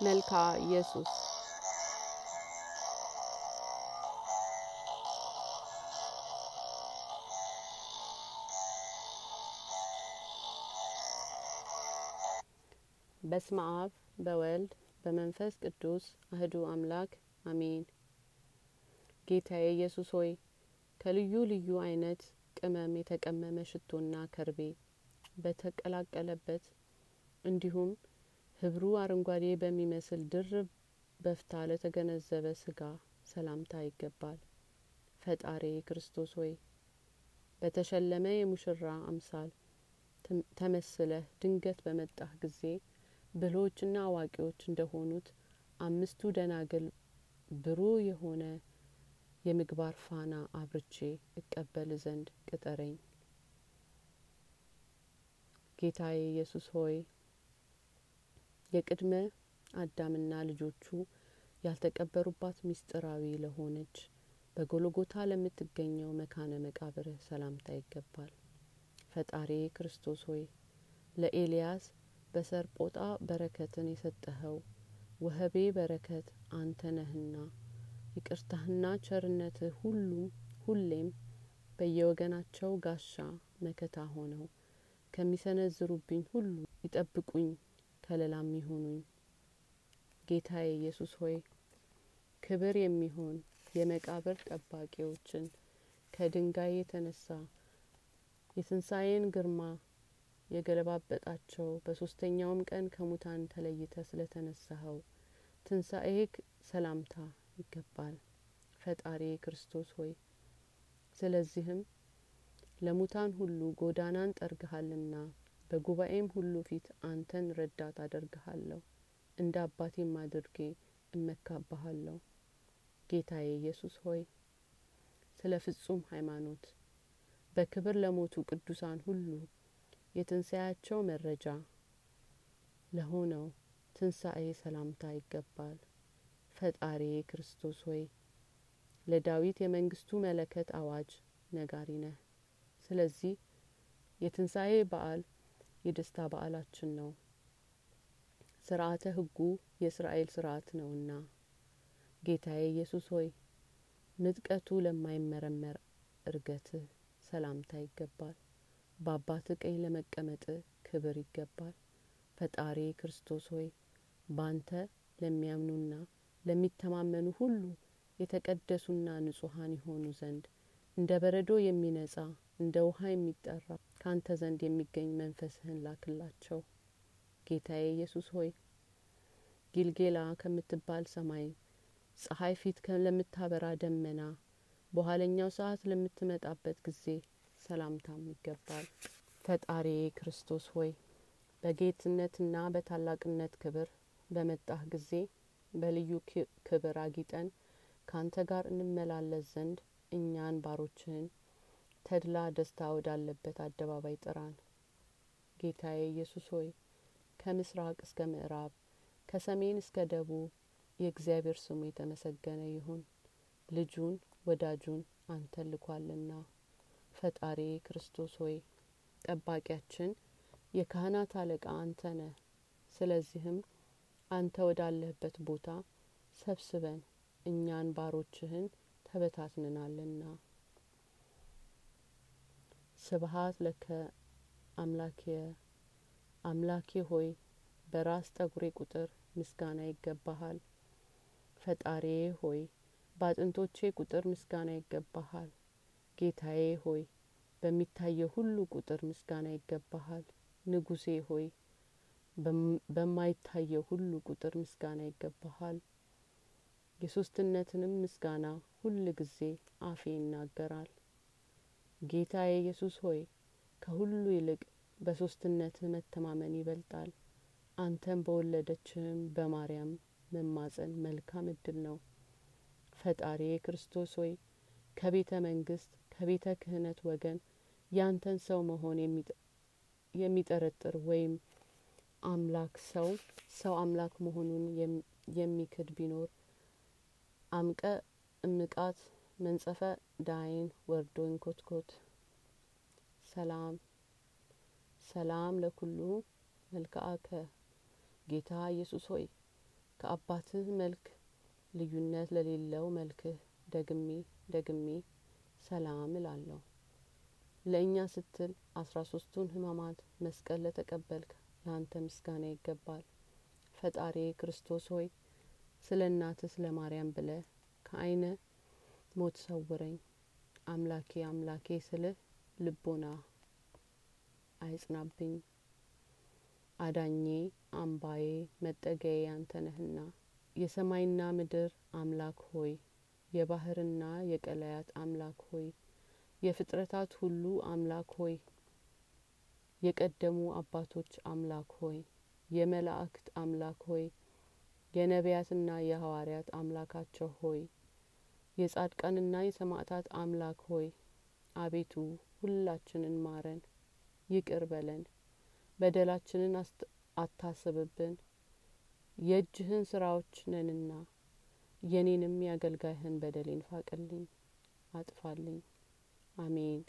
መልክዓ ኢየሱስ በስመ አብ በወልድ በመንፈስ ቅዱስ አህዱ አምላክ አሜን። ጌታዬ ኢየሱስ ሆይ ከልዩ ልዩ አይነት ቅመም የተቀመመ ሽቶና ከርቤ በተቀላቀለበት እንዲሁም ህብሩ አረንጓዴ በሚመስል ድርብ በፍታ ለተገነዘበ ስጋ ሰላምታ ይገባል። ፈጣሪ ክርስቶስ ሆይ በተሸለመ የሙሽራ አምሳል ተመስለህ ድንገት በመጣህ ጊዜ ብልሆችና አዋቂዎች እንደሆኑት አምስቱ ደናግል ብሩህ የሆነ የምግባር ፋና አብርቼ እቀበል ዘንድ ቅጠረኝ። ጌታዬ ኢየሱስ ሆይ የቅድመ አዳምና ልጆቹ ያልተቀበሩባት ምስጢራዊ ለሆነች በጎልጎታ ለምትገኘው መካነ መቃብርህ ሰላምታ ይገባል። ፈጣሪ ክርስቶስ ሆይ ለኤልያስ በሰርጶጣ በረከትን የሰጠኸው ወህቤ በረከት አንተ ነህና ይቅርታህና ቸርነትህ ሁሉም ሁሌም በየወገናቸው ጋሻ መከታ ሆነው ከሚሰነዝሩብኝ ሁሉ ይጠብቁኝ፣ ከለላም ይሁኑኝ። ጌታዬ ኢየሱስ ሆይ ክብር የሚሆን የመቃብር ጠባቂዎችን ከድንጋይ የተነሳ የትንሣኤን ግርማ የገለባበጣቸው በሶስተኛውም ቀን ከሙታን ተለይተ ስለተነሳኸው ትንሣኤህ ሰላምታ ይገባል። ፈጣሪ ክርስቶስ ሆይ ስለዚህም ለሙታን ሁሉ ጎዳናን ጠርግሃልና በጉባኤም ሁሉ ፊት አንተን ረዳት አደርግሃለሁ፣ እንደ አባቴም አድርጌ እመካብሃለሁ። ጌታዬ ኢየሱስ ሆይ ስለ ፍጹም ሃይማኖት በክብር ለሞቱ ቅዱሳን ሁሉ የትንሣኤያቸው መረጃ ለሆነው ትንሣኤ ሰላምታ ይገባል። ፈጣሪ ክርስቶስ ሆይ ለዳዊት የመንግስቱ መለከት አዋጅ ነጋሪ ነህ። ስለዚህ የትንሣኤ በዓል የደስታ በዓላችን ነው። ስርዓተ ሕጉ የእስራኤል ስርዓት ነውና። ጌታዬ ኢየሱስ ሆይ ምጥቀቱ ለማይመረመር እርገትህ ሰላምታ ይገባል። በአባት ቀኝ ለመቀመጥ ክብር ይገባል። ፈጣሪ ክርስቶስ ሆይ ባንተ ለሚያምኑና ለሚተማመኑ ሁሉ የተቀደሱና ንጹሐን የሆኑ ዘንድ እንደ በረዶ የሚነጻ እንደ ውሃ የሚጠራ ካንተ ዘንድ የሚገኝ መንፈስህን ላክላቸው። ጌታዬ ኢየሱስ ሆይ ጊልጌላ ከምትባል ሰማይ ፀሐይ ፊት ለምታበራ ደመና በኋለኛው ሰዓት ለምትመጣበት ጊዜ ሰላምታም ይገባል። ፈጣሪ ክርስቶስ ሆይ በጌትነትና በታላቅነት ክብር በመጣህ ጊዜ በልዩ ክብር አጊጠን ካንተ ጋር እንመላለስ ዘንድ እኛን ባሮችህን ተድላ ደስታ ወዳለበት አደባባይ ጥራን። ጌታዬ ኢየሱስ ሆይ ከምስራቅ እስከ ምዕራብ ከሰሜን እስከ ደቡብ የእግዚአብሔር ስሙ የተመሰገነ ይሁን። ልጁን ወዳጁን አንተን ልኳልና። ፈጣሪ ክርስቶስ ሆይ ጠባቂያችን የካህናት አለቃ አንተ ነህ። ስለዚህም አንተ ወዳለህበት ቦታ ሰብስበን እኛን ባሮችህን ተበታትንናልና። ስብሀት ለከ አምላክየ አምላኬ ሆይ በራስ ጠጉሬ ቁጥር ምስጋና ይገባሃል። ፈጣሪዬ ሆይ በአጥንቶቼ ቁጥር ምስጋና ይገባሃል። ጌታዬ ሆይ በሚታየው ሁሉ ቁጥር ምስጋና ይገባሃል። ንጉሴ ሆይ በማይታየው ሁሉ ቁጥር ምስጋና ይገባሃል። የሶስትነትንም ምስጋና ሁል ጊዜ አፌ ይናገራል። ጌታዬ ኢየሱስ ሆይ ከሁሉ ይልቅ በሶስትነትህ መተማመን ይበልጣል። አንተም በወለደችህም በማርያም መማጸን መልካም እድል ነው። ፈጣሪ ክርስቶስ ሆይ ከቤተ መንግስት ከቤተ ክህነት ወገን ያንተን ሰው መሆን የሚጠረጥር ወይም አምላክ ሰው ሰው አምላክ መሆኑን የሚክድ ቢኖር አምቀ እምቃት መንጸፈ ዳይን ወርዶ እንኮትኮት ሰላም ሰላም ለኩሉ መልክአከ ጌታ ኢየሱስ ሆይ ከአባትህ መልክ ልዩነት ለሌለው መልክህ ደግሜ ደግሜ ሰላም እላለሁ። ለእኛ ስትል አስራ ሶስቱን ህማማት መስቀል ለተቀበልክ ለአንተ ምስጋና ይገባል። ፈጣሪ ክርስቶስ ሆይ ስለ እናትህ ስለ ማርያም ብለህ ከአይነ ሞት ሰውረኝ። አምላኬ አምላኬ ስልህ ልቦና አይጽናብኝ። አዳኜ አምባዬ መጠጊያዬ አንተ የሰማይና ምድር አምላክ ሆይ የባህርና የቀላያት አምላክ ሆይ የፍጥረታት ሁሉ አምላክ ሆይ የቀደሙ አባቶች አምላክ ሆይ የመላእክት አምላክ ሆይ የነቢያትና የሐዋርያት አምላካቸው ሆይ የጻድቃንና የሰማዕታት አምላክ ሆይ አቤቱ ሁላችንን ማረን፣ ይቅር በለን፣ በደላችንን አታስብብን። የእጅህን ስራዎች ነንና የኔንም የአገልጋይህን በደሌን ፋቅልኝ፣ አጥፋልኝ። አሜን።